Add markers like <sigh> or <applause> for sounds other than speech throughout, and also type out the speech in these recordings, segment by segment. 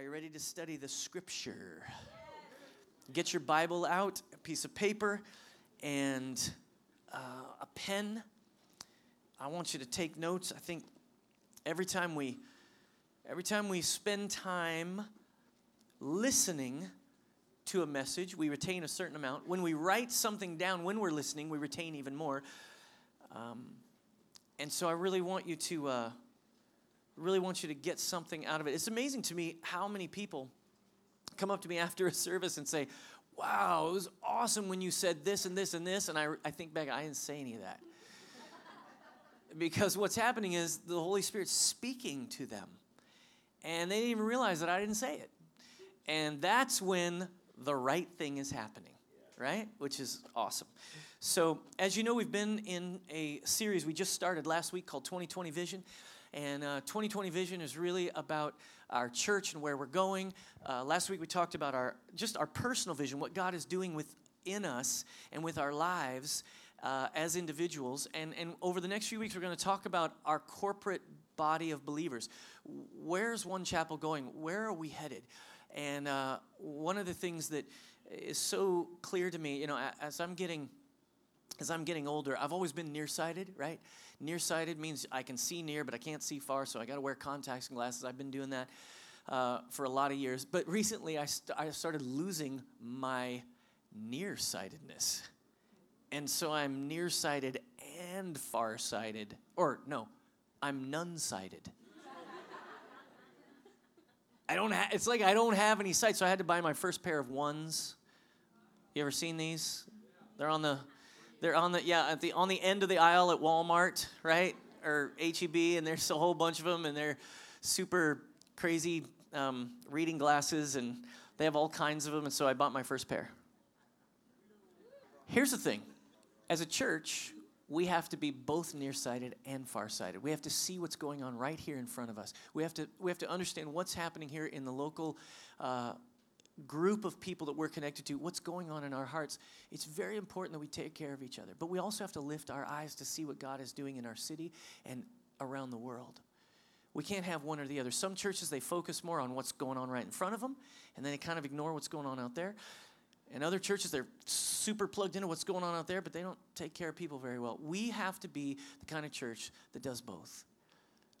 Are you ready to study the scripture? Get your Bible out, a piece of paper, and uh, a pen. I want you to take notes. I think every time we every time we spend time listening to a message, we retain a certain amount. When we write something down when we're listening, we retain even more. Um, and so I really want you to uh, really want you to get something out of it. It's amazing to me how many people come up to me after a service and say, Wow, it was awesome when you said this and this and this. And I, I think back, I didn't say any of that. <laughs> because what's happening is the Holy Spirit's speaking to them. And they didn't even realize that I didn't say it. And that's when the right thing is happening, right? Which is awesome. So, as you know, we've been in a series we just started last week called 2020 Vision. And uh, 2020 Vision is really about our church and where we're going. Uh, last week we talked about our just our personal vision, what God is doing within us and with our lives uh, as individuals. And, and over the next few weeks, we're going to talk about our corporate body of believers. Where's One Chapel going? Where are we headed? And uh, one of the things that is so clear to me, you know, as I'm getting as I'm getting older, I've always been nearsighted, right? Nearsighted means I can see near, but I can't see far, so I got to wear contacts and glasses. I've been doing that uh, for a lot of years. But recently, I, st- I started losing my nearsightedness. And so I'm nearsighted and farsighted. Or, no, I'm none sighted. I don't ha- it's like I don't have any sight, so I had to buy my first pair of ones. You ever seen these? They're on the they're on the yeah at the on the end of the aisle at Walmart, right? Or HEB, and there's a whole bunch of them, and they're super crazy um, reading glasses, and they have all kinds of them. And so I bought my first pair. Here's the thing: as a church, we have to be both nearsighted and farsighted. We have to see what's going on right here in front of us. We have to we have to understand what's happening here in the local uh, group of people that we're connected to, what's going on in our hearts, it's very important that we take care of each other. But we also have to lift our eyes to see what God is doing in our city and around the world. We can't have one or the other. Some churches, they focus more on what's going on right in front of them, and then they kind of ignore what's going on out there. And other churches, they're super plugged into what's going on out there, but they don't take care of people very well. We have to be the kind of church that does both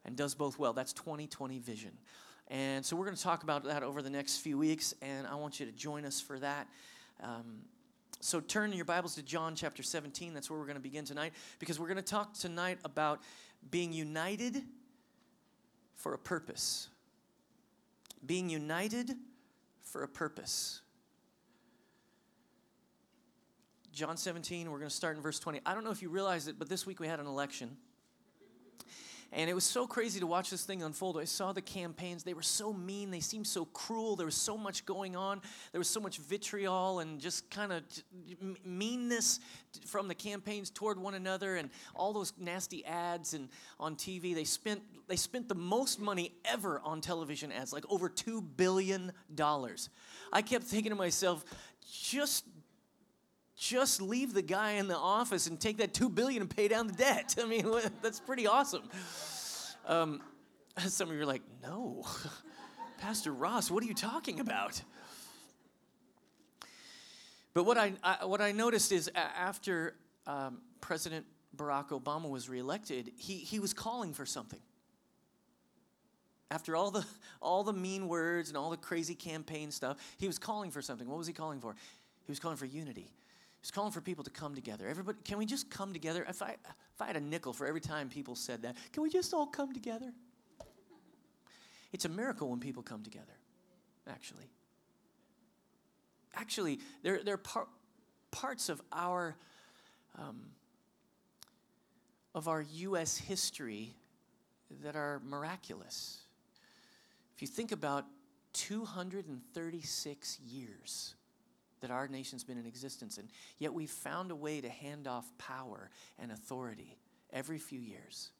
and does both well. That's 2020 vision. And so we're going to talk about that over the next few weeks, and I want you to join us for that. Um, so turn your Bibles to John chapter 17. That's where we're going to begin tonight, because we're going to talk tonight about being united for a purpose. Being united for a purpose. John 17, we're going to start in verse 20. I don't know if you realize it, but this week we had an election. And it was so crazy to watch this thing unfold. I saw the campaigns. They were so mean. They seemed so cruel. There was so much going on. There was so much vitriol and just kind of meanness from the campaigns toward one another and all those nasty ads and on TV. They spent they spent the most money ever on television ads, like over 2 billion dollars. I kept thinking to myself, just just leave the guy in the office and take that two billion and pay down the debt. <laughs> I mean, <laughs> that's pretty awesome. Um, <laughs> some of you are like, no, Pastor Ross, what are you talking about? But what I, I what I noticed is after um, President Barack Obama was reelected, he he was calling for something. After all the all the mean words and all the crazy campaign stuff, he was calling for something. What was he calling for? He was calling for unity. He's calling for people to come together. Everybody, can we just come together? If I, if I had a nickel for every time people said that, can we just all come together? It's a miracle when people come together, actually. Actually, there, there are par- parts of our, um, of our U.S. history that are miraculous. If you think about 236 years that our nation's been in existence in. Yet we've found a way to hand off power and authority every few years.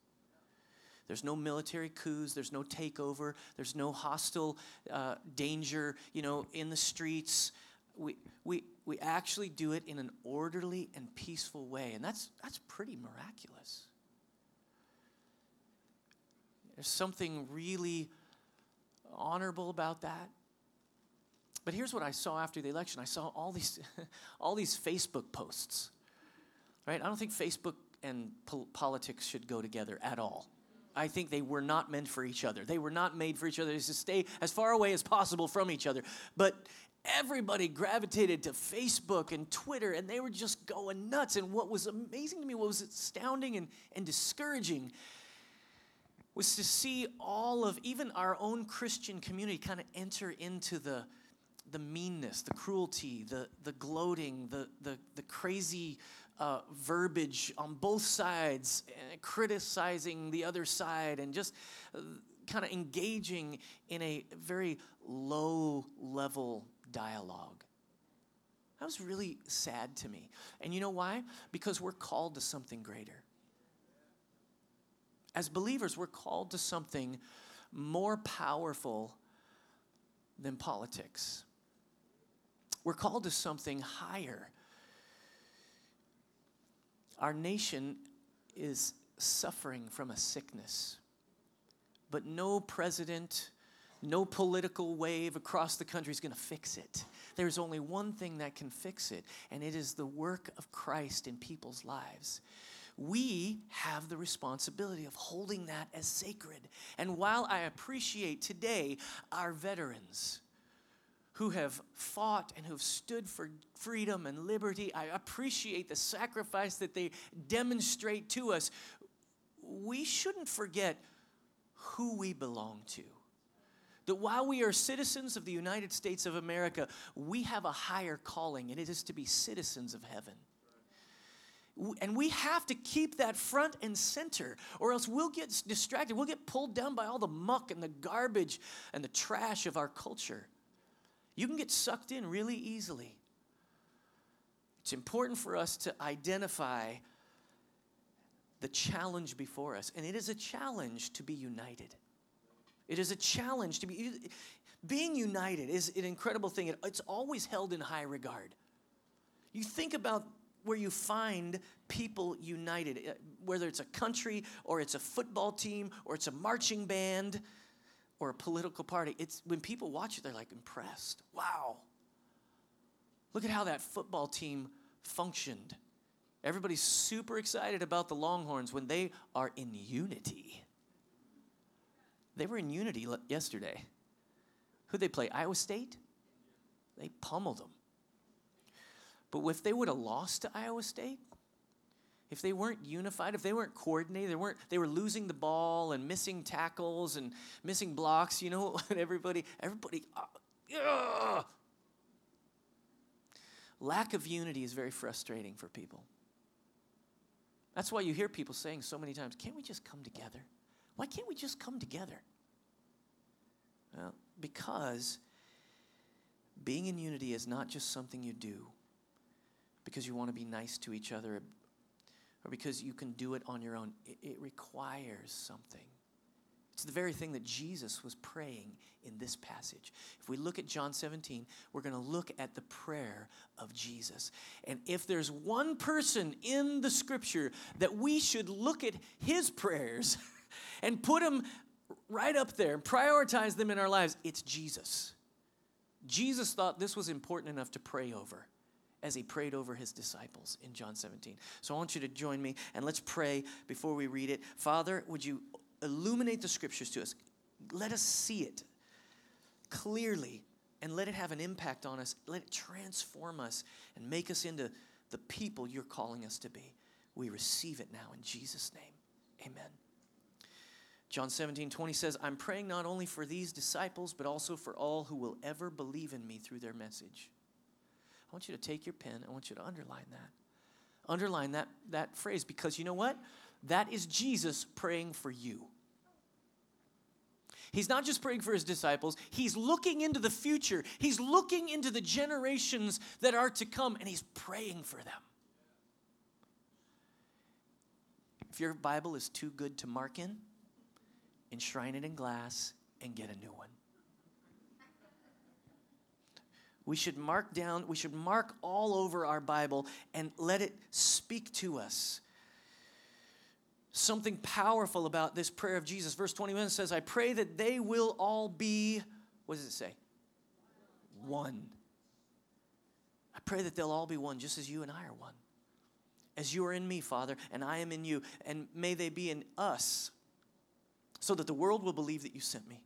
There's no military coups. There's no takeover. There's no hostile uh, danger, you know, in the streets. We, we, we actually do it in an orderly and peaceful way, and that's, that's pretty miraculous. There's something really honorable about that. But here's what I saw after the election. I saw all these, <laughs> all these Facebook posts. Right? I don't think Facebook and po- politics should go together at all. I think they were not meant for each other. They were not made for each other. They to stay as far away as possible from each other. But everybody gravitated to Facebook and Twitter, and they were just going nuts. And what was amazing to me, what was astounding and, and discouraging, was to see all of even our own Christian community kind of enter into the the meanness, the cruelty, the, the gloating, the, the, the crazy uh, verbiage on both sides, uh, criticizing the other side, and just uh, kind of engaging in a very low level dialogue. That was really sad to me. And you know why? Because we're called to something greater. As believers, we're called to something more powerful than politics. We're called to something higher. Our nation is suffering from a sickness, but no president, no political wave across the country is going to fix it. There's only one thing that can fix it, and it is the work of Christ in people's lives we have the responsibility of holding that as sacred. And while I appreciate today our veterans, who have fought and who've stood for freedom and liberty. I appreciate the sacrifice that they demonstrate to us. We shouldn't forget who we belong to. That while we are citizens of the United States of America, we have a higher calling, and it is to be citizens of heaven. And we have to keep that front and center, or else we'll get distracted. We'll get pulled down by all the muck and the garbage and the trash of our culture. You can get sucked in really easily. It's important for us to identify the challenge before us, and it is a challenge to be united. It is a challenge to be being united is an incredible thing. It's always held in high regard. You think about where you find people united, uh, whether it's a country or it's a football team or it's a marching band or a political party, it's when people watch it, they're like impressed. Wow. Look at how that football team functioned. Everybody's super excited about the Longhorns when they are in unity. They were in unity yesterday. Who'd they play? Iowa State? They pummeled them. But if they would have lost to Iowa State, if they weren't unified, if they weren't coordinated, they weren't they were losing the ball and missing tackles and missing blocks, you know, <laughs> and everybody everybody uh, lack of unity is very frustrating for people. That's why you hear people saying so many times, "Can't we just come together? Why can't we just come together?" Well, because being in unity is not just something you do because you want to be nice to each other or because you can do it on your own. It, it requires something. It's the very thing that Jesus was praying in this passage. If we look at John 17, we're going to look at the prayer of Jesus. And if there's one person in the scripture that we should look at his prayers <laughs> and put them right up there and prioritize them in our lives, it's Jesus. Jesus thought this was important enough to pray over as he prayed over his disciples in John 17. So I want you to join me and let's pray before we read it. Father, would you illuminate the scriptures to us? Let us see it clearly and let it have an impact on us. Let it transform us and make us into the people you're calling us to be. We receive it now in Jesus' name. Amen. John 17, 20 says, I'm praying not only for these disciples, but also for all who will ever believe in me through their message. I want you to take your pen. I want you to underline that. Underline that, that phrase because you know what? That is Jesus praying for you. He's not just praying for his disciples, he's looking into the future. He's looking into the generations that are to come, and he's praying for them. If your Bible is too good to mark in, enshrine it in glass and get a new one. We should mark down, we should mark all over our Bible and let it speak to us. something powerful about this prayer of Jesus. Verse 21 says, I pray that they will all be, what does it say? One. I pray that they'll all be one, just as you and I are one. As you are in me, Father, and I am in you, and may they be in us, so that the world will believe that you sent me.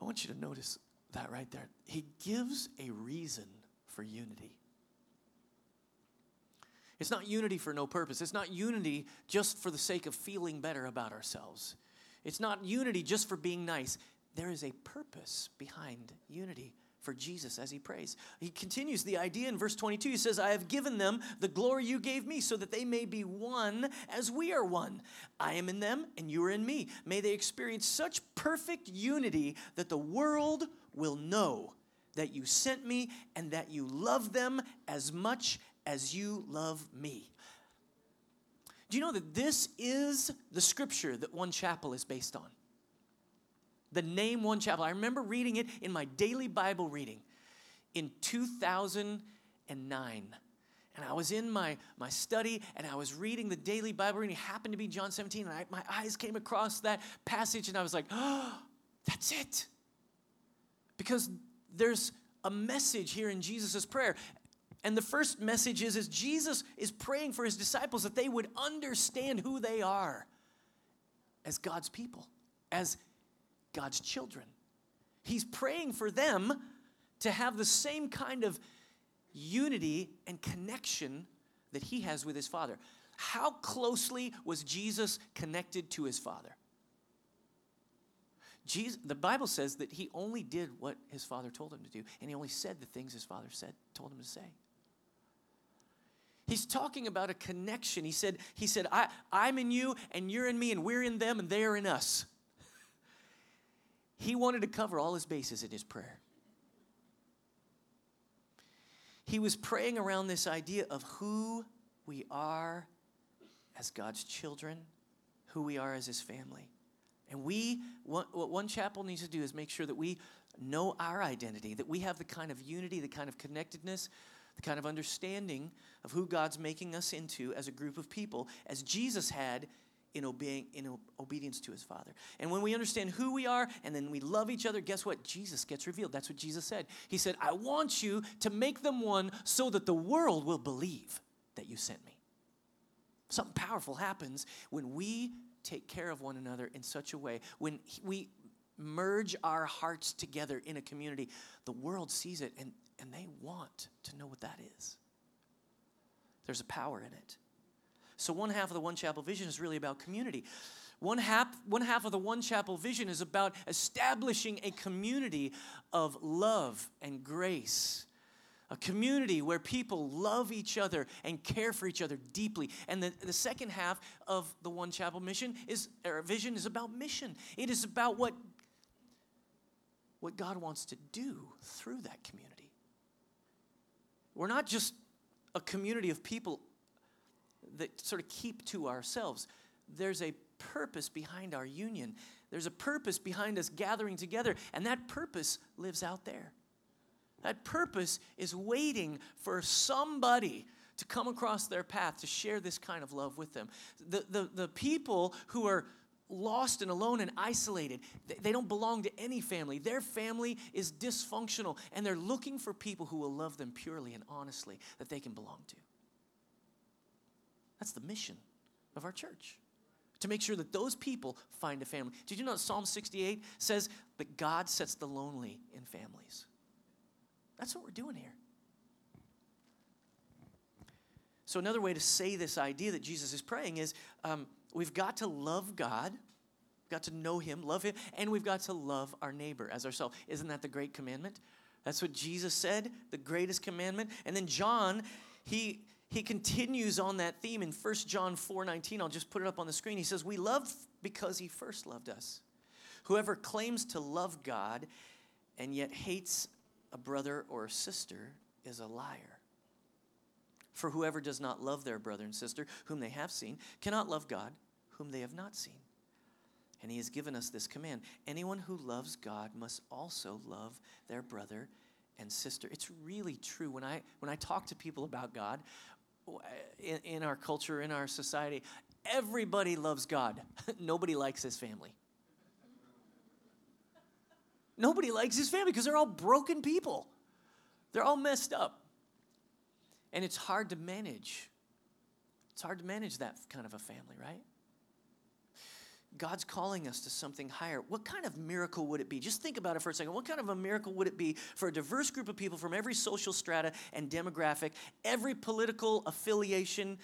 I want you to notice that right there. He gives a reason for unity. It's not unity for no purpose. It's not unity just for the sake of feeling better about ourselves. It's not unity just for being nice. There is a purpose behind unity for Jesus as he prays. He continues the idea in verse 22. He says, I have given them the glory you gave me so that they may be one as we are one. I am in them and you are in me. May they experience such perfect unity that the world will know that you sent me and that you love them as much as you love me. Do you know that this is the scripture that One Chapel is based on? The name One Chapel. I remember reading it in my daily Bible reading in 2009. And I was in my, my study and I was reading the daily Bible reading. It happened to be John 17. And I, my eyes came across that passage and I was like, oh, that's it. Because there's a message here in Jesus' prayer. And the first message is, is Jesus is praying for his disciples that they would understand who they are as God's people, as God's children. He's praying for them to have the same kind of unity and connection that he has with his Father. How closely was Jesus connected to his Father? Jesus, the Bible says that he only did what his Father told him to do, and he only said the things his Father said, told him to say. He's talking about a connection. He said, he said I, I'm in you, and you're in me, and we're in them, and they're in us. He wanted to cover all his bases in his prayer. He was praying around this idea of who we are as God's children, who we are as his family. And we, what one chapel needs to do is make sure that we know our identity, that we have the kind of unity, the kind of connectedness the kind of understanding of who God's making us into as a group of people, as Jesus had in obeying in obedience to his father. And when we understand who we are and then we love each other, guess what? Jesus gets revealed. That's what Jesus said. He said, "I want you to make them one so that the world will believe that you sent me." Something powerful happens when we take care of one another in such a way when we merge our hearts together in a community. The world sees it and and they want to know what that is. There's a power in it. So, one half of the One Chapel vision is really about community. One half, one half of the One Chapel vision is about establishing a community of love and grace. A community where people love each other and care for each other deeply. And the, the second half of the One Chapel mission is, or vision is about mission. It is about what, what God wants to do through that community. We're not just a community of people that sort of keep to ourselves. There's a purpose behind our union. There's a purpose behind us gathering together, and that purpose lives out there. That purpose is waiting for somebody to come across their path to share this kind of love with them. The, the, the people who are lost and alone and isolated. They don't belong to any family. Their family is dysfunctional, and they're looking for people who will love them purely and honestly that they can belong to. That's the mission of our church. To make sure that those people find a family. Did you know Psalm 68 says that God sets the lonely in families? That's what we're doing here. So, another way to say this idea that Jesus is praying is um, We've got to love God, got to know Him, love Him, and we've got to love our neighbor as ourselves. Isn't that the great commandment? That's what Jesus said, the greatest commandment. And then John, he he continues on that theme in 1 John 4 19. I'll just put it up on the screen. He says, We love because he first loved us. Whoever claims to love God and yet hates a brother or a sister is a liar. For whoever does not love their brother and sister, whom they have seen, cannot love God, whom they have not seen. And he has given us this command anyone who loves God must also love their brother and sister. It's really true. When I, when I talk to people about God in, in our culture, in our society, Everybody loves God. <laughs> Nobody likes his family. Nobody likes his family because they're all broken people. They're all messed up. And it's hard to manage. It's hard to manage that kind of a family, right? God's calling us to something higher. What kind of miracle would it be? Just think about it for a second. What kind of a miracle would it be for a diverse group of people from every social strata and demographic, every political affiliation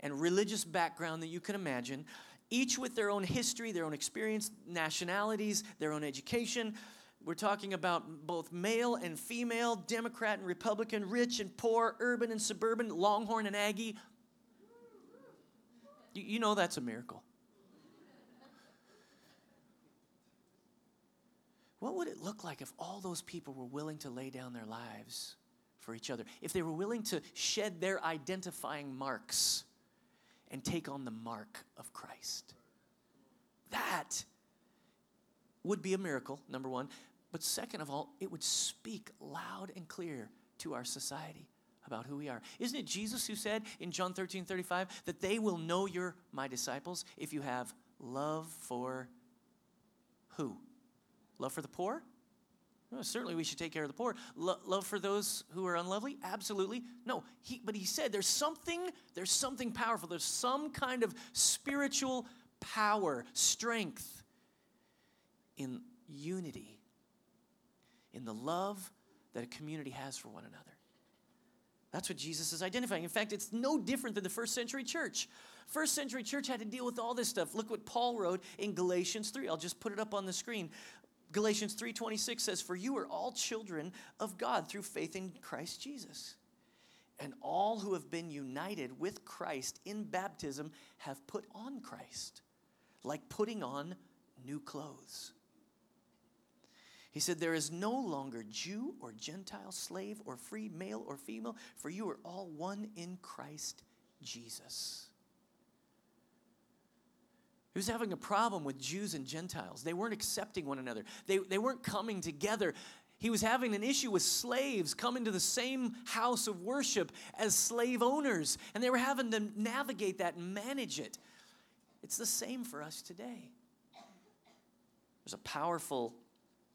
and religious background that you can imagine, each with their own history, their own experience, nationalities, their own education? We're talking about both male and female, Democrat and Republican, rich and poor, urban and suburban, Longhorn and Aggie. You, know that's a miracle. What would it look like if all those people were willing to lay down their lives for each other? If they were willing to shed their identifying marks and take on the mark of Christ? That would be a miracle, number one. But second of all, it would speak loud and clear to our society about who we are. Isn't it Jesus who said in John 13 35 that they will know you're my disciples if you have love for who? Love for the poor? Certainly we should take care of the poor. Lo- love for those who are unlovely? Absolutely. No, he, but he said there's something, there's something powerful. There's some kind of spiritual power, strength in unity, in the love that a community has for one another. That's what Jesus is identifying. In fact, it's no different than the first century church. First century church had to deal with all this stuff. Look what Paul wrote in Galatians 3. I'll just put it up on the screen. Galatians 3:26 says, "For you are all children of God through faith in Christ Jesus." And all who have been united with Christ in baptism have put on Christ, like putting on new clothes. He said, There is no longer Jew or Gentile, slave or free, male or female, for you are all one in Christ Jesus. He was having a problem with Jews and Gentiles. They weren't accepting one another, they, they weren't coming together. He was having an issue with slaves coming to the same house of worship as slave owners, and they were having to navigate that and manage it. It's the same for us today. There's a powerful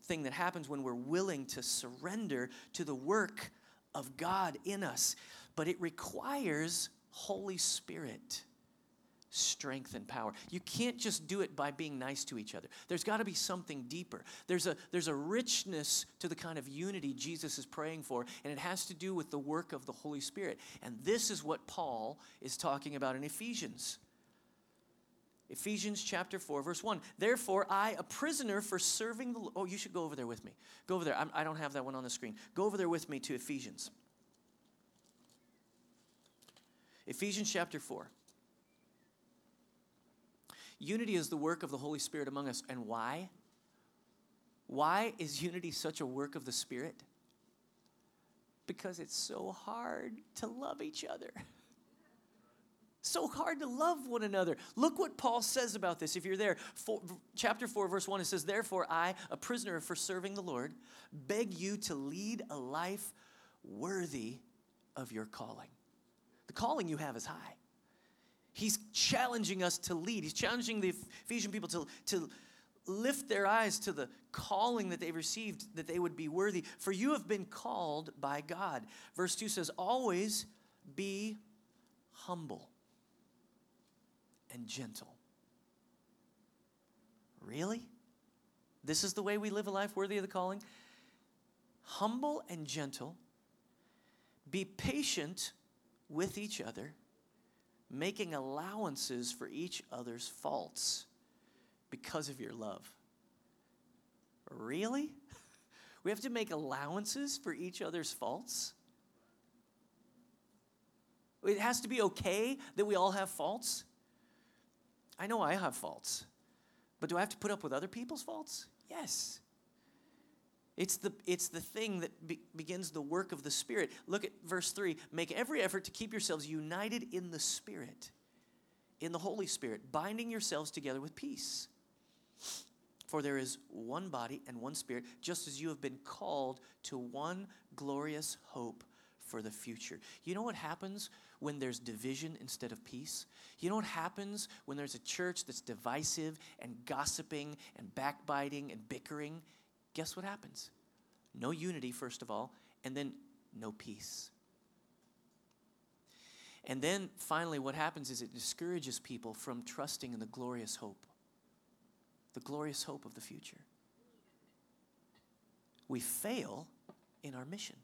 thing that happens when we're willing to surrender to the work of God in us, but it requires Holy Spirit strength and power. You can't just do it by being nice to each other. There's got to be something deeper. There's a, there's a richness to the kind of unity Jesus is praying for, and it has to do with the work of the Holy Spirit. And this is what Paul is talking about in Ephesians. Ephesians chapter 4, verse 1. Therefore, I, a prisoner for serving the Oh, you should go over there with me. Go over there. I'm, I do not have that one on the screen. Go over there with me to Ephesians. Ephesians chapter 4. Unity is the work of the Holy Spirit among us. And why? Why is unity such a work of the Spirit? Because it's so hard to love each other. <laughs> So hard to love one another. Look what Paul says about this. If you're there, for, chapter 4, verse 1, it says, Therefore, I, a prisoner for serving the Lord, beg you to lead a life worthy of your calling. The calling you have is high. He's challenging us to lead. He's challenging the Ephesian people to, to lift their eyes to the calling that they received, that they would be worthy. For you have been called by God. Verse 2 says, Always be humble and gentle. Really? This is the way we live a life worthy of the calling? Humble and gentle. Be patient with each other making allowances for each other's faults because of your love. Really? <laughs> We have to make allowances for each other's faults? It has to be okay that we all have faults? I know I have faults, but do I have to put up with other people's faults? Yes. It's the, it's the thing that be, begins the work of the Spirit. Look at verse 3. Make every effort to keep yourselves united in the Spirit, in the Holy Spirit, binding yourselves together with peace. For there is one body and one Spirit, just as you have been called to one glorious hope for the future. You know what happens when there's division instead of peace? You know what happens when there's a church that's divisive and gossiping and backbiting and bickering? Guess what happens? No unity, first of all, and then no peace. And then finally, what happens is it discourages people from trusting in the glorious hope, the glorious hope of the future. We fail in our mission.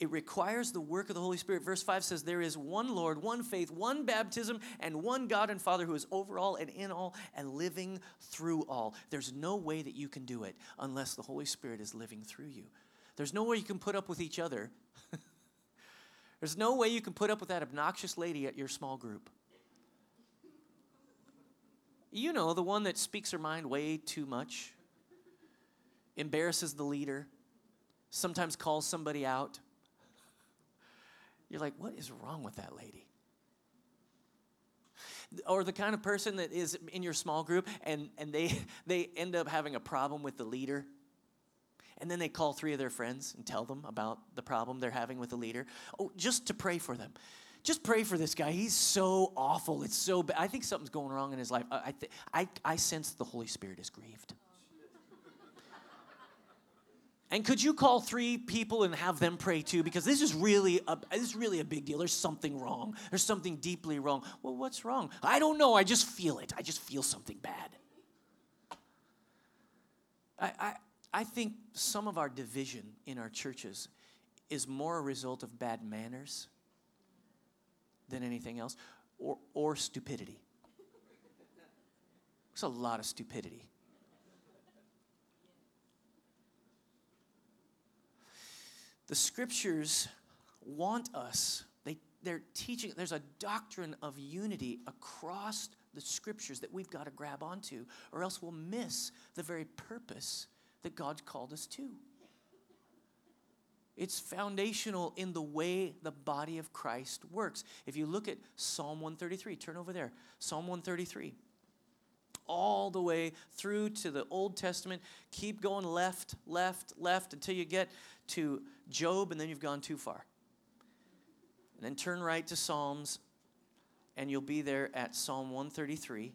It requires the work of the Holy Spirit. Verse 5 says, There is one Lord, one faith, one baptism, and one God and Father who is over all and in all and living through all. There's no way that you can do it unless the Holy Spirit is living through you. There's no way you can put up with each other. <laughs> There's no way you can put up with that obnoxious lady at your small group. You know, the one that speaks her mind way too much, embarrasses the leader, sometimes calls somebody out. You're like, what is wrong with that lady? Or the kind of person that is in your small group and, and they, <laughs> they end up having a problem with the leader. And then they call three of their friends and tell them about the problem they're having with the leader. Oh, just to pray for them. Just pray for this guy. He's so awful. It's so bad. I think something's going wrong in his life. I, th- I, I sense the Holy Spirit is grieved. And could you call three people and have them pray too? Because this is really a, this is really a big deal. There's something wrong. There's something deeply wrong. Well, what's wrong? I don't know. I just feel it. I just feel something bad. I, I, I think some of our division in our churches is more a result of bad manners than anything else, or, or stupidity. There's a lot of stupidity The scriptures want us, they, they're teaching, there's a doctrine of unity across the scriptures that we've got to grab onto, or else we'll miss the very purpose that God called us to. It's foundational in the way the body of Christ works. If you look at Psalm 133, turn over there. Psalm 133. All the way through to the Old Testament. Keep going left, left, left until you get to Job, and then you've gone too far. And then turn right to Psalms, and you'll be there at Psalm 133.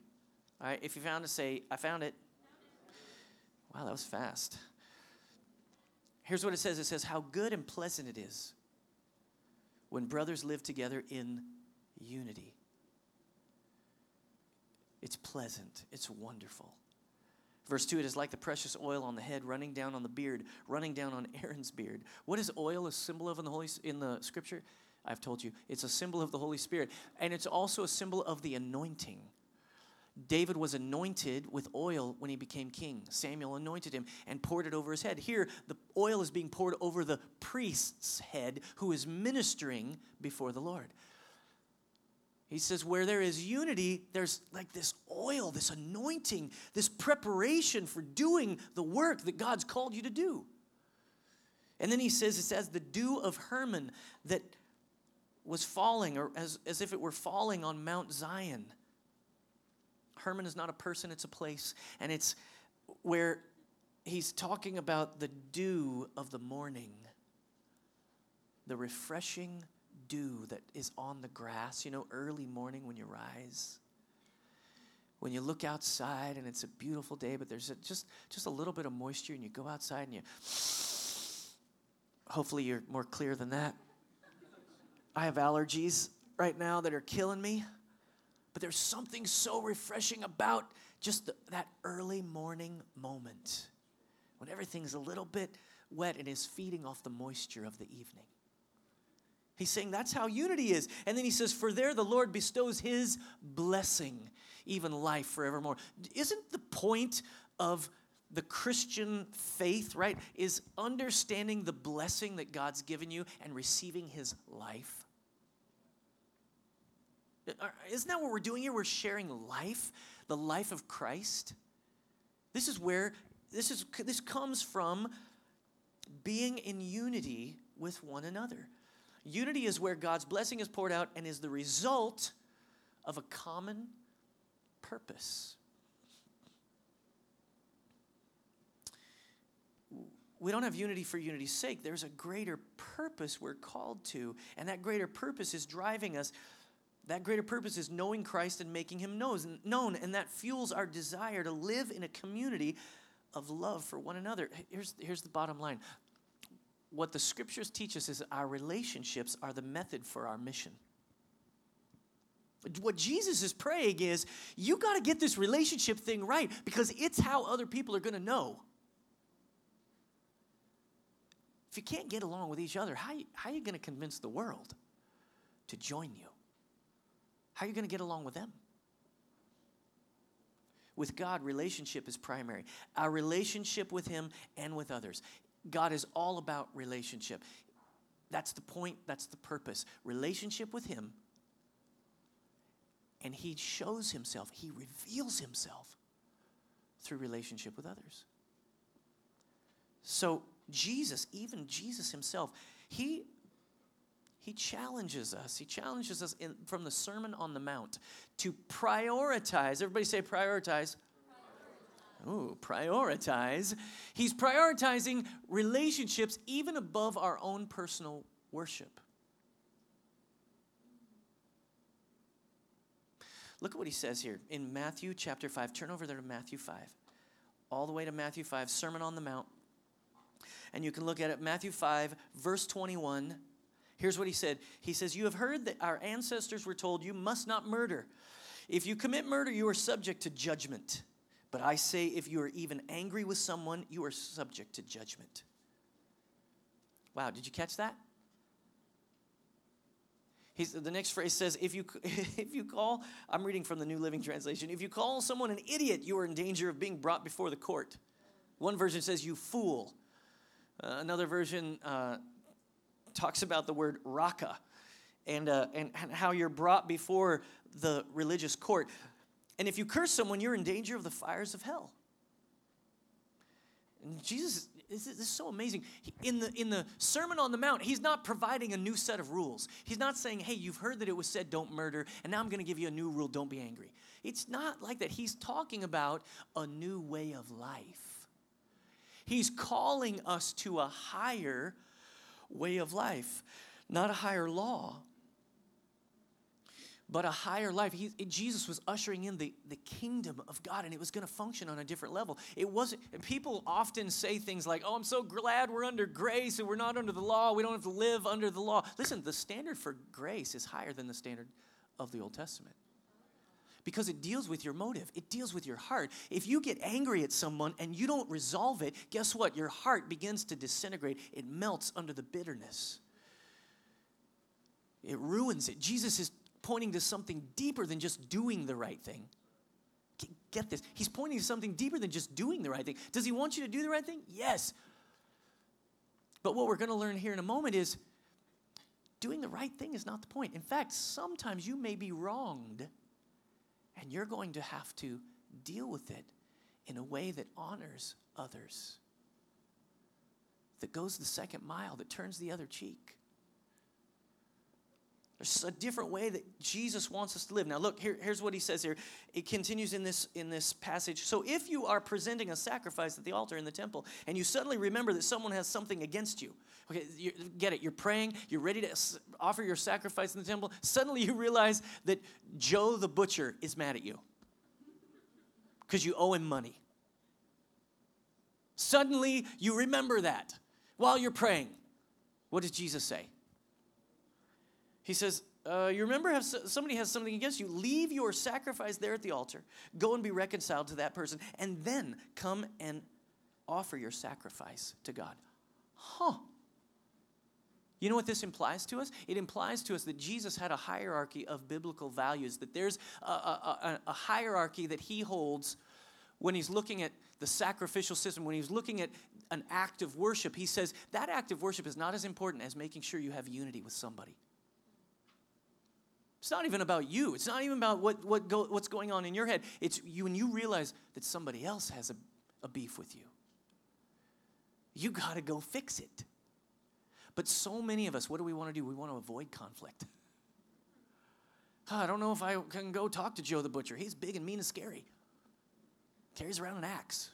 All right, if you found it, say, I found it. Wow, that was fast. Here's what it says it says, How good and pleasant it is when brothers live together in unity. It's pleasant, it's wonderful. Verse 2 it is like the precious oil on the head running down on the beard, running down on <laughs> Aaron's beard. What is oil a symbol of in the Holy in the scripture? I've told you. It's a symbol of the Holy Spirit, and it's also a symbol of the anointing. David was anointed with oil when he became king. Samuel anointed him and poured it over his head. Here, the oil is being poured over the priest's head who is ministering before the Lord. He says, where there is unity, there's like this oil, this anointing, this preparation for doing the work that God's called you to do. And then he says, it's as the dew of Hermon that was falling, or as, as if it were falling on Mount Zion. Hermon is not a person, it's a place. And it's where he's talking about the dew of the morning, the refreshing dew that is on the grass, you know, early morning when you rise. When you look outside and it's a beautiful day, but there's a, just, just a little bit of moisture, and you go outside and you, hopefully, you're more clear than that. I have allergies right now that are killing me, but there's something so refreshing about just the, that early morning moment when everything's a little bit wet and is feeding off the moisture of the evening. He's saying that's how unity is. And then he says, For there the Lord bestows his blessing, even life forevermore. Isn't the point of the Christian faith, right, is understanding the blessing that God's given you and receiving his life? Isn't that what we're doing here? We're sharing life, the life of Christ. This is where this is this comes from being in unity with one another. Unity is where God's blessing is poured out and is the result of a common purpose. we don't have unity for unity's sake. There's a greater purpose we're called to, and that greater purpose is driving us. That greater purpose is knowing Christ and making him known, and that fuels our desire to live in a community of love for one another. Here's, here's the bottom line what the scriptures teach us is our relationships are the method for our mission. What Jesus is praying is you got to get this relationship thing right because it's how other people are going to know. If you can't get along with each other, how, how are you going to convince the world to join you? How are you going to get along with them? With God, relationship is primary. Our relationship with Him and with others. God is all about relationship. That's the point, that's the purpose. Relationship with Him. And He shows Himself, He reveals Himself through relationship with others. So, Jesus, even Jesus Himself, He he challenges us. He challenges us in, from the Sermon on the Mount to prioritize. Everybody say prioritize. Ooh, prioritize. He's prioritizing relationships even above our own personal worship. Look at what he says here in Matthew chapter 5. Turn over there to Matthew 5. All the way to Matthew 5, Sermon on the Mount. And you can look at it, Matthew 5, verse 21. Here's what he said He says, You have heard that our ancestors were told, You must not murder. If you commit murder, you are subject to judgment. But I say, if you are even angry with someone, you are subject to judgment. Wow, did you catch that? He's, the next phrase says, if you, <laughs> if you call, I'm reading from the New Living Translation, if you call someone an idiot, you are in danger of being brought before the court. One version says, you fool. Uh, another version uh, talks about the word raka and, uh, and, and how you're brought before the religious court. And if you curse someone, you're in danger of the fires of hell. And Jesus, this is so amazing. In the, in the Sermon on the Mount, he's not providing a new set of rules. He's not saying, hey, you've heard that it was said, don't murder, and now I'm going to give you a new rule, don't be angry. It's not like that. He's talking about a new way of life. He's calling us to a higher way of life, not a higher law but a higher life. He, Jesus was ushering in the, the kingdom of God, and it was going to function on a different level. It wasn't, people often say things like, Oh, I'm so glad we're under grace and we're not under the law. We don't have to live under the law. Listen, the standard for grace is higher than the standard of the Old Testament because it deals with your motive, it deals with your heart. If you get angry at someone and you don't resolve it, guess what? Your heart begins to disintegrate, it melts under the bitterness. It ruins it. Jesus is pointing to something deeper than just doing the right thing. Get this. He's pointing to something deeper than just doing the right thing. Does he want you to do the right thing? Yes. But what we're going to learn here in a moment is doing the right thing is not the point. In fact, sometimes you may be wronged and you're going to have to deal with it in a way that honors others, that goes the second mile, that turns the other cheek. There's a different way that Jesus wants us to live. Now, look, here, here's what he says here. It continues in this, in this passage. So, if you are presenting a sacrifice at the altar in the temple and you suddenly remember that someone has something against you, okay, you, get it, you're praying, you're ready to offer your sacrifice in the temple, suddenly you realize that Joe the butcher is mad at you because you owe him money. Suddenly you remember that while you're praying. What does Jesus say? He says, uh, you remember if somebody has something against you, leave your sacrifice there at the altar, go and be reconciled to that person, and then come and offer your sacrifice to God. Huh. You know what this implies to us? It implies to us that Jesus had a hierarchy of biblical values, that there's a, a, a, a hierarchy that he holds when he's looking at the sacrificial system, when he's looking at an act of worship. He says that act of worship is not as important as making sure you have unity with somebody. It's not even about you. It's not even about what, what go, what's going on in your head. It's you when you realize that somebody else has a, a beef with you. You got to go fix it. But so many of us, what do we want to do? We want to avoid conflict. Oh, I don't know if I can go talk to Joe the Butcher. He's big and mean and scary. Carries around an axe.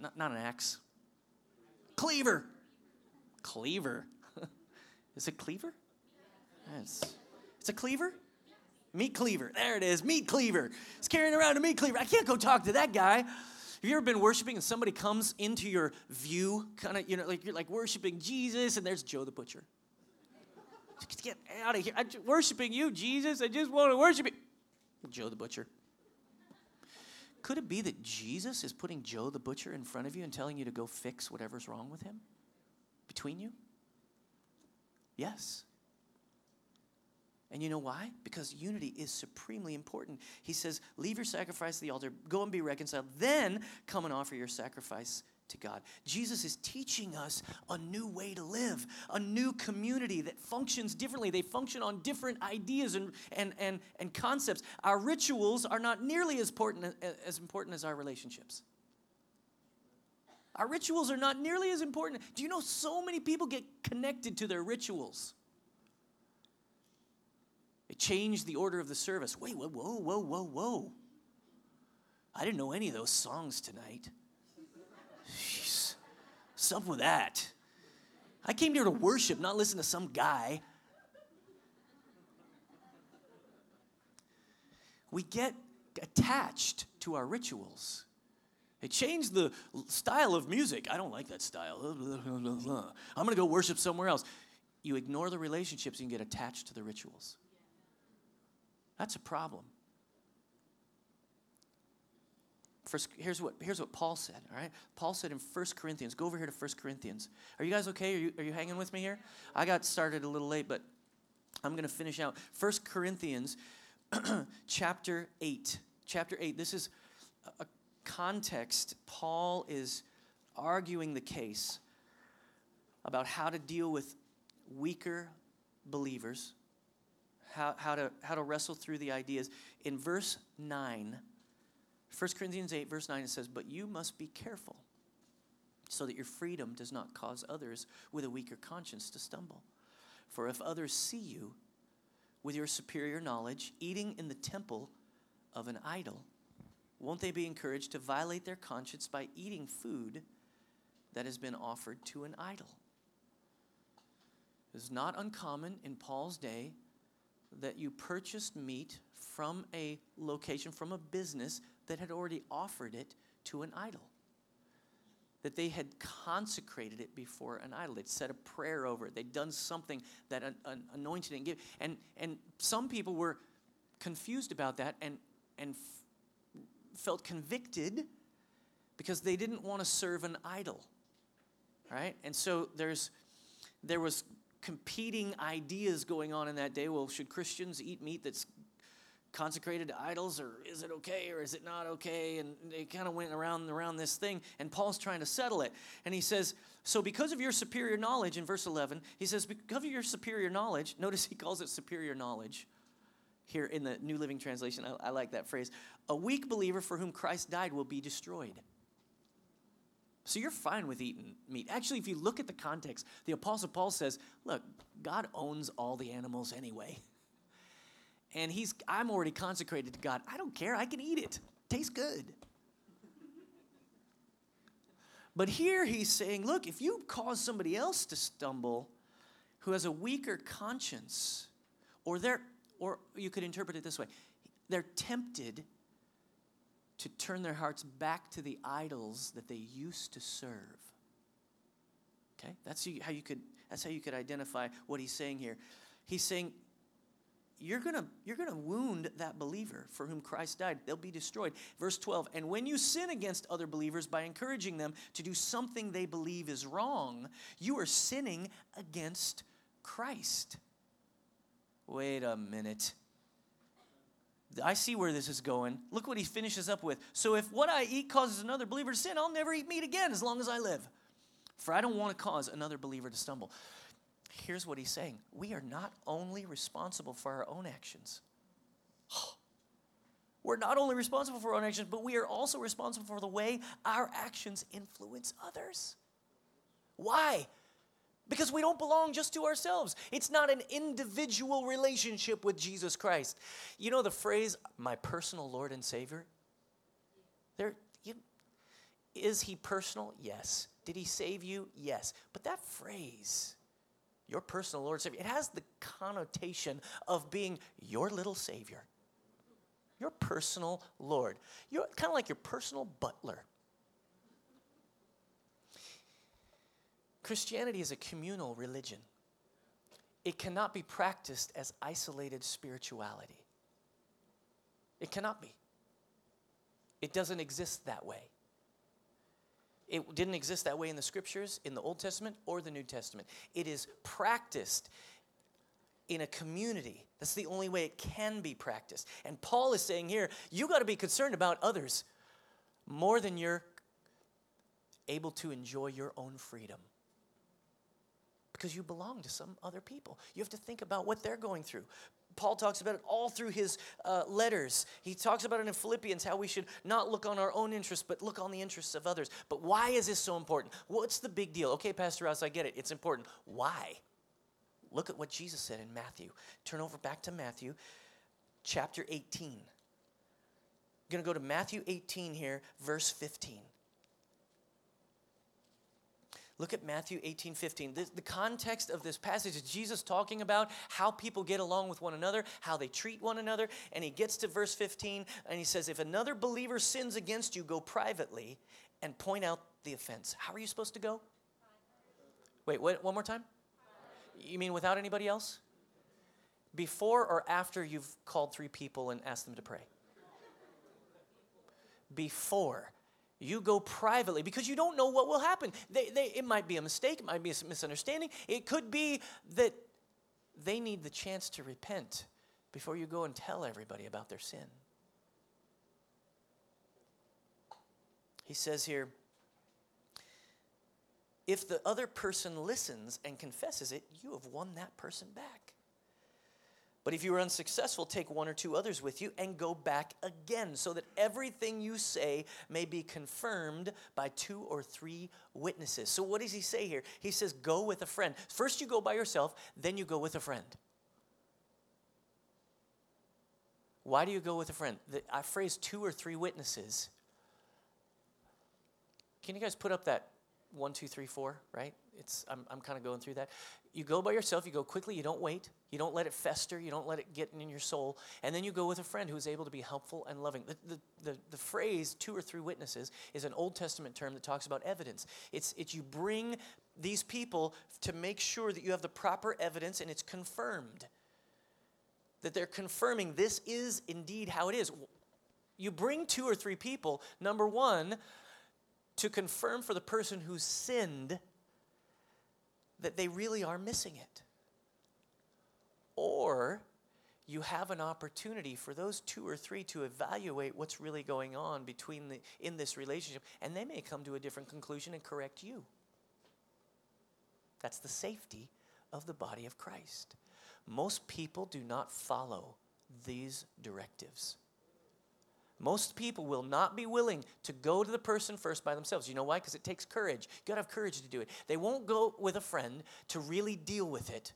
Not, not an axe, Cleaver. Cleaver. <laughs> is it cleaver? Yes. It's a cleaver? Meat cleaver. There it is. Meat cleaver. It's carrying around a meat cleaver. I can't go talk to that guy. Have you ever been worshiping and somebody comes into your view, kind of, you know, like you're like worshiping Jesus, and there's Joe the Butcher. Get out of here. I'm worshiping you, Jesus. I just want to worship you. Joe the Butcher. Could it be that Jesus is putting Joe the Butcher in front of you and telling you to go fix whatever's wrong with him between you? Yes. And you know why? Because unity is supremely important. He says, Leave your sacrifice at the altar, go and be reconciled, then come and offer your sacrifice to God. Jesus is teaching us a new way to live, a new community that functions differently. They function on different ideas and, and, and, and concepts. Our rituals are not nearly as important as important as our relationships. Our rituals are not nearly as important. Do you know so many people get connected to their rituals? Change the order of the service. Wait, whoa, whoa, whoa, whoa, whoa. I didn't know any of those songs tonight. What's up with that? I came here to worship, not listen to some guy. We get attached to our rituals. They change the style of music. I don't like that style. I'm going to go worship somewhere else. You ignore the relationships and you get attached to the rituals. That's a problem. First, here's what here's what Paul said. All right, Paul said in 1 Corinthians. Go over here to 1 Corinthians. Are you guys okay? Are you, are you hanging with me here? I got started a little late, but I'm going to finish out 1 Corinthians, <clears throat> chapter eight. Chapter eight. This is a context. Paul is arguing the case about how to deal with weaker believers, how, how, to, how to wrestle through the ideas. In verse 9, 1 Corinthians 8, verse 9, it says, But you must be careful so that your freedom does not cause others with a weaker conscience to stumble. For if others see you with your superior knowledge eating in the temple of an idol, won't they be encouraged to violate their conscience by eating food that has been offered to an idol? It is not uncommon in Paul's day that you purchased meat from a location, from a business that had already offered it to an idol. That they had consecrated it before an idol. They'd said a prayer over it. They'd done something that an, an anointed and give. And, and some people were confused about that and, and f- felt convicted because they didn't want to serve an idol. Right? And so there's there was competing ideas going on in that day. Well, should Christians eat meat that's consecrated to idols or is it okay or is it not okay? And they kind of went around and around this thing and paul's trying to settle it. And he says so because of your superior knowledge in verse 11 he says because of your superior knowledge notice he calls it superior knowledge here in the new living translation. I, I like that phrase. A weak believer for whom christ died will be destroyed so you're fine with eating meat. Actually, if you look at the context, the Apostle Paul says, look, God owns all the animals anyway <laughs> and he's I'm already consecrated to God. I don't care. I can eat it. Tastes good. <laughs> But here he's saying, look, if you cause somebody else to stumble who has a weaker conscience, or they're or you could interpret it this way, they're tempted to turn their hearts back to the idols that they used to serve. Okay? That's how you could that's how you could identify what he's saying here. He's saying you're going to you're going to wound that believer for whom Christ died. They'll be destroyed. Verse 12, and when you sin against other believers by encouraging them to do something they believe is wrong, you are sinning against Christ. Wait a minute. I see where this is going. Look what he finishes up with. So if what I eat causes another believer to sin, I'll never eat meat again as long as I live. For I don't want to cause another believer to stumble here's what he's saying we are not only responsible for our own actions. <gasps> We're not only responsible for our own actions, but we are also responsible for the way our actions influence others. Why? Because we don't belong just to ourselves. It's not an individual relationship with Jesus Christ. You know the phrase, my personal Lord and Savior? There, you, is he personal? Yes. Did he save you? Yes. But that phrase, your personal Lord and Savior, it has the connotation of being your little Savior, your personal Lord. You're kind of like your personal butler. Christianity is a communal religion. It cannot be practiced as isolated spirituality. It cannot be. It doesn't exist that way. It didn't exist that way in the scriptures, in the Old Testament or the New Testament. It is practiced in a community. That's the only way it can be practiced. And Paul is saying here, you got to be concerned about others more than you're able to enjoy your own freedom. Because you belong to some other people. You have to think about what they're going through. Paul talks about it all through his uh, letters. He talks about it in Philippians how we should not look on our own interests, but look on the interests of others. But why is this so important? What's the big deal? Okay, Pastor Ross, I get it. It's important. Why? Look at what Jesus said in Matthew. Turn over back to Matthew chapter 18. I'm going to go to Matthew 18 here, verse 15. Look at Matthew 18, 15. The, the, context of this passage is Jesus talking about how people get along with one another, how they treat one another. And he gets to verse 15 and he says, If another believer sins against you, go privately and point out the offense. How are you supposed to go? Wait, what, one more time? You mean without anybody else? Before or after you've called three people and asked them to pray? Before you go privately because you don't know what will happen. They, they, it might be a mistake, it might be a misunderstanding. It could be that they need the chance to repent before you go and tell everybody about their sin. He says here if the other person listens and confesses it, you have won that person back. But if you are unsuccessful, take one or two others with you and go back again, so that everything you say may be confirmed by two or three witnesses. So, what does he say here? He says, Go with a friend. First, you go by yourself, then, you go with a friend. Why do you go with a friend? The, I phrase two or three witnesses. Can you guys put up that one, two, three, four, right? It's, I'm, I'm kind of going through that. You go by yourself, you go quickly, you don't wait, you don't let it fester, you don't let it get in your soul, and then you go with a friend who is able to be helpful and loving. The, the, the, the phrase two or three witnesses is an Old Testament term that talks about evidence. It's, it's you bring these people to make sure that you have the proper evidence and it's confirmed. That they're confirming this is indeed how it is. You bring two or three people, number one, to confirm for the person who sinned that they really are missing it. Or you have an opportunity for those two or three to evaluate what's really going on between the, in this relationship, and they may come to a different conclusion and correct you. That's the safety of the body of Christ. Most people do not follow these directives. Most people will not be willing to go to the person first by themselves. You know why? Because it takes courage. You gotta have courage to do it. They won't go with a friend to really deal with it.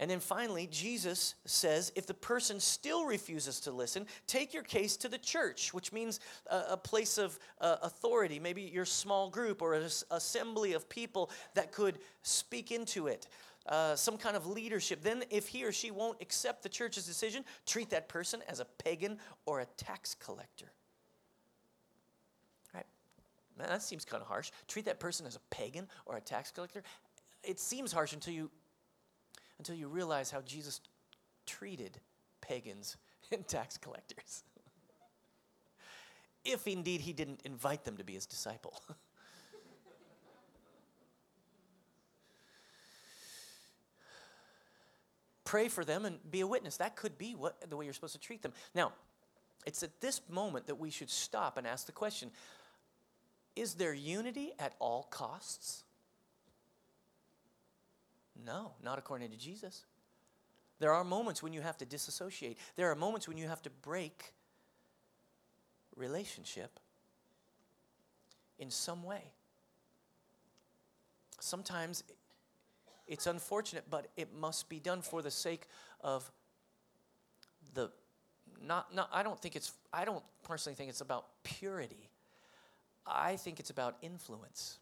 And then finally, Jesus says if the person still refuses to listen, take your case to the church, which means a, a place of uh, authority, maybe your small group or an assembly of people that could speak into it uh, some kind of leadership, then if he or she won't accept the church's decision, treat that person as a pagan or a tax collector. Right? Man, that seems kind of harsh. Treat that person as a pagan or a tax collector. It seems harsh until you until you realize how Jesus treated pagans <laughs> and tax collectors. <laughs> if indeed he didn't invite them to be his disciple. <laughs> pray for them and be a witness. That could be what, the way you're supposed to treat them. Now, it's at this moment that we should stop and ask the question Is there unity at all costs? No, not according to Jesus. There are moments when you have to disassociate, there are moments when you have to break relationship in some way. Sometimes it's unfortunate, but it must be done for the sake of the not, not I don't think it's I don't personally think it's about purity. I think it's about influence.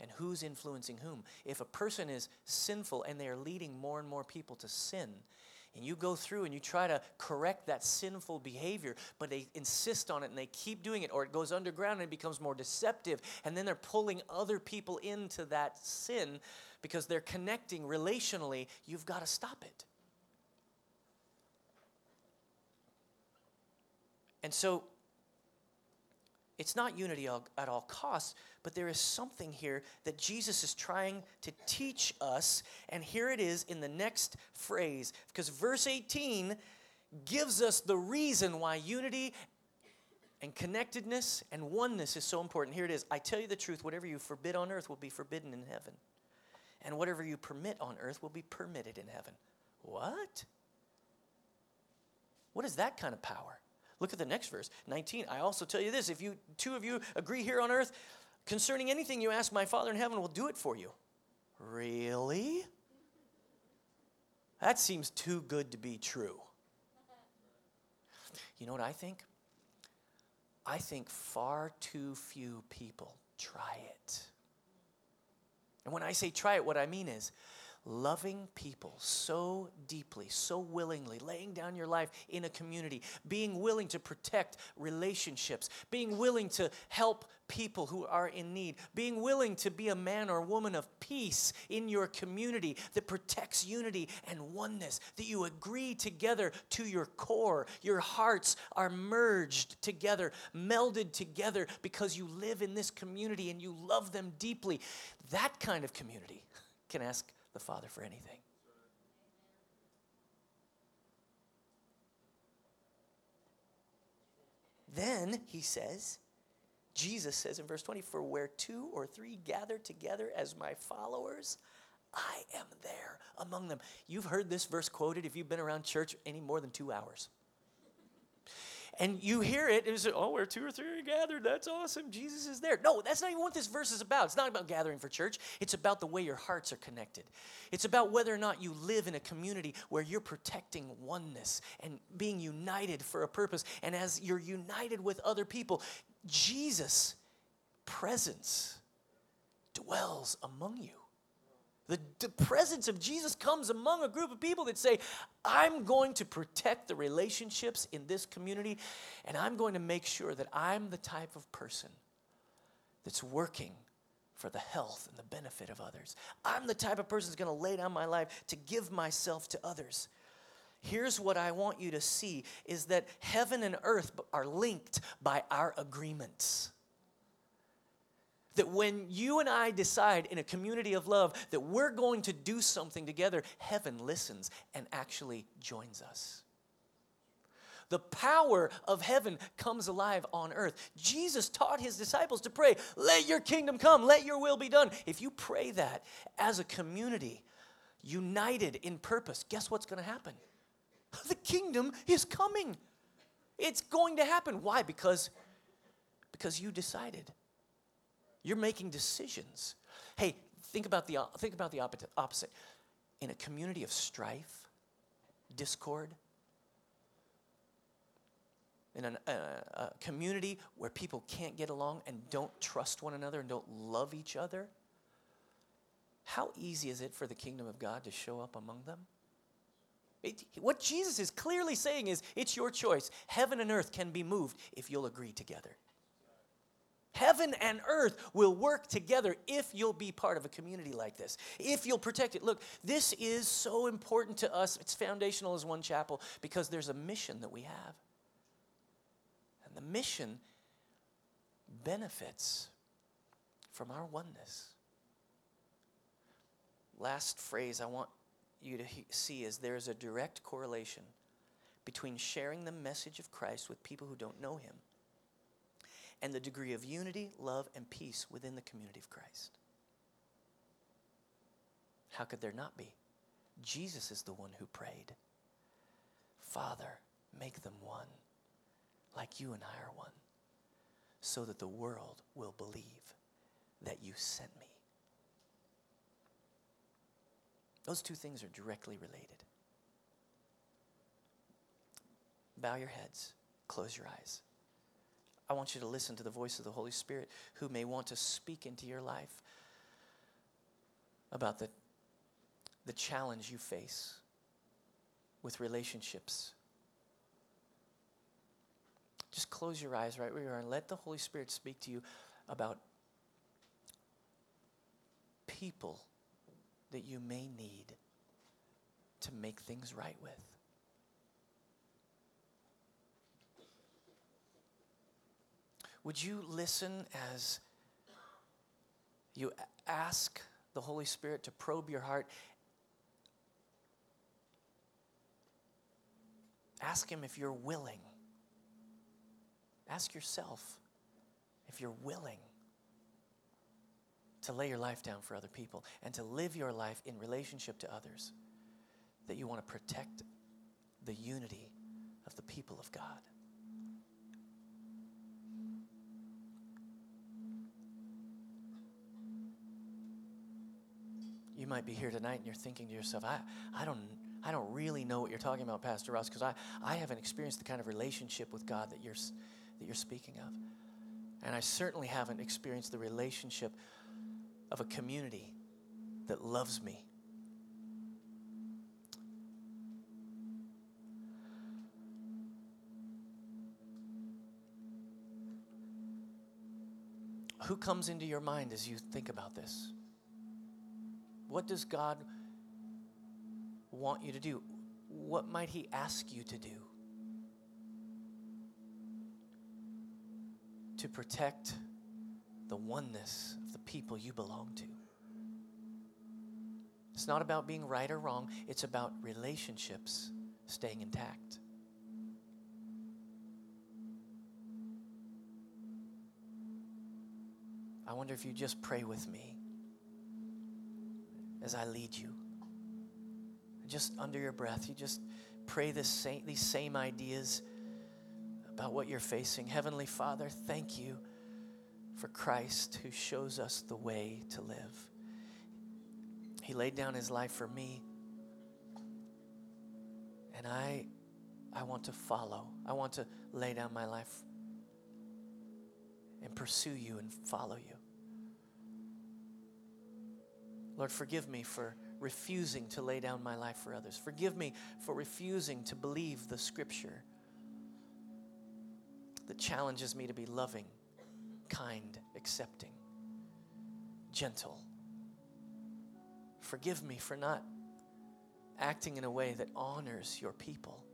And who's influencing whom? If a person is sinful and they are leading more and more people to sin, and you go through and you try to correct that sinful behavior, but they insist on it and they keep doing it, or it goes underground and it becomes more deceptive, and then they're pulling other people into that sin because they're connecting relationally, you've got to stop it. And so it's not unity at all costs, but there is something here that Jesus is trying to teach us. And here it is in the next phrase, because verse 18 gives us the reason why unity and connectedness and oneness is so important. Here it is I tell you the truth, whatever you forbid on earth will be forbidden in heaven, and whatever you permit on earth will be permitted in heaven. What? What is that kind of power? Look at the next verse, 19. I also tell you this if you two of you agree here on earth concerning anything you ask, my Father in heaven will do it for you. Really? That seems too good to be true. You know what I think? I think far too few people try it. And when I say try it, what I mean is loving people so deeply, so willingly, laying down your life in a community, being willing to protect relationships, being willing to help people who are in need, being willing to be a man or woman of peace in your community that protects unity and oneness, that you agree together to your core. Your hearts are merged together, melded together because you live in this community and you love them deeply. That kind of community <laughs> can ask the Father for anything. Then he says, Jesus says in verse 20, For where two or three gather together as my followers, I am there among them. You've heard this verse quoted if you've been around church any more than two hours and you hear it and say, oh, where two or three are gathered, that's awesome. Jesus is there. No, that's not even what this verse is about. It's not about gathering for church. It's about the way your hearts are connected. It's about whether or not you live in a community where you're protecting oneness and being united for a purpose. And as you're united with other people, Jesus' presence dwells among you. The, the presence of Jesus comes among a group of people that say, I'm going to protect the relationships in this community, and I'm going to make sure that I'm the type of person that's working for the health and the benefit of others. I'm the type of person that's going to lay down my life to give myself to others. Here's what I want you to see is that heaven and earth are linked by our agreements that when you and I decide in a community of love that we're going to do something together, heaven listens and actually joins us. The power of heaven comes alive on earth. Jesus taught his disciples to pray, Let your kingdom come, let your will be done. If you pray that as a community, united in purpose, guess what's going to happen? <laughs> The kingdom is coming. It's going to happen. Why? Because, because you decided. You're making decisions. Hey, think about the, think about the opposite. In a community of strife, discord, in a, a, uh, a community where people can't get along and don't trust one another and don't love each other, how easy is it for the kingdom of God to show up among them? It, what Jesus is clearly saying is it's your choice. Heaven and earth can be moved if you'll agree together. Heaven and earth will work together if you'll be part of a community like this, if you'll protect it. Look, this is so important to us. It's foundational as one chapel because there's a mission that we have. And the mission benefits from our oneness. Last phrase I want you to see is there's a direct correlation between sharing the message of Christ with people who don't know him and the degree of unity, love, and peace within the community of Christ. How could there not be? Jesus is the one who prayed Father, make them one, like you and I are one, so that the world will believe that you sent me. Those two things are directly related. Bow your heads, close your eyes. I want you to listen to the voice of the Holy Spirit who may want to speak into your life about the, the challenge you face with relationships. Just close your eyes right where you are and let the Holy Spirit speak to you about people that you may need to make things right with. Would you listen as you ask the Holy Spirit to probe your heart? Ask Him if you're willing. Ask yourself if you're willing to lay your life down for other people and to live your life in relationship to others, that you want to protect the unity of the people of God. Might be here tonight and you're thinking to yourself, I, I, don't, I don't really know what you're talking about, Pastor Ross, because I, I haven't experienced the kind of relationship with God that you're, that you're speaking of. And I certainly haven't experienced the relationship of a community that loves me. Who comes into your mind as you think about this? What does God want you to do? What might He ask you to do? To protect the oneness of the people you belong to. It's not about being right or wrong, it's about relationships staying intact. I wonder if you just pray with me as I lead you. Just under your breath, you just pray this same, these same ideas about what you're facing. Heavenly Father, thank you for Christ who shows us the way to live. He laid down his life for me. And I I want to follow. I want to lay down my life and pursue you and follow you. Lord, forgive me for refusing to lay down my life for others. Forgive me for refusing to believe the scripture that challenges me to be loving kind, accepting, gentle. Forgive me for not acting in a way that honors your people,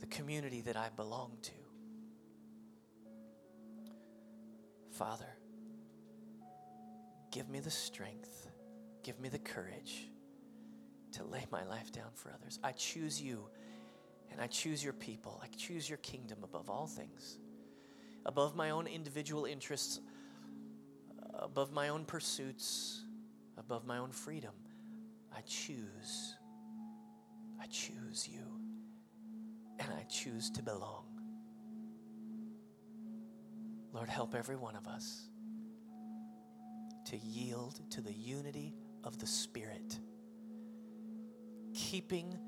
the community that I belong to. Father, give me the strength, give me the courage to lay my life down for others. I choose you and I choose your people. I choose your kingdom above all things above my own individual interests, above my own pursuits, above my own freedom. I choose. I choose you. And I choose to belong. Lord, help every one of us to yield to the unity of the Spirit, keeping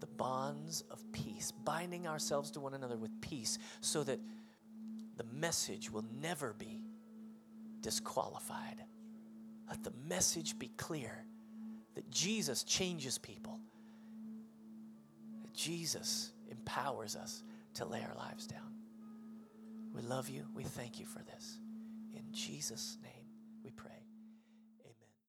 the bonds of peace, binding ourselves to one another with peace, so that the message will never be disqualified. Let the message be clear that Jesus changes people, that Jesus empowers us to lay our lives down. We love you. We thank you for this. In Jesus' name.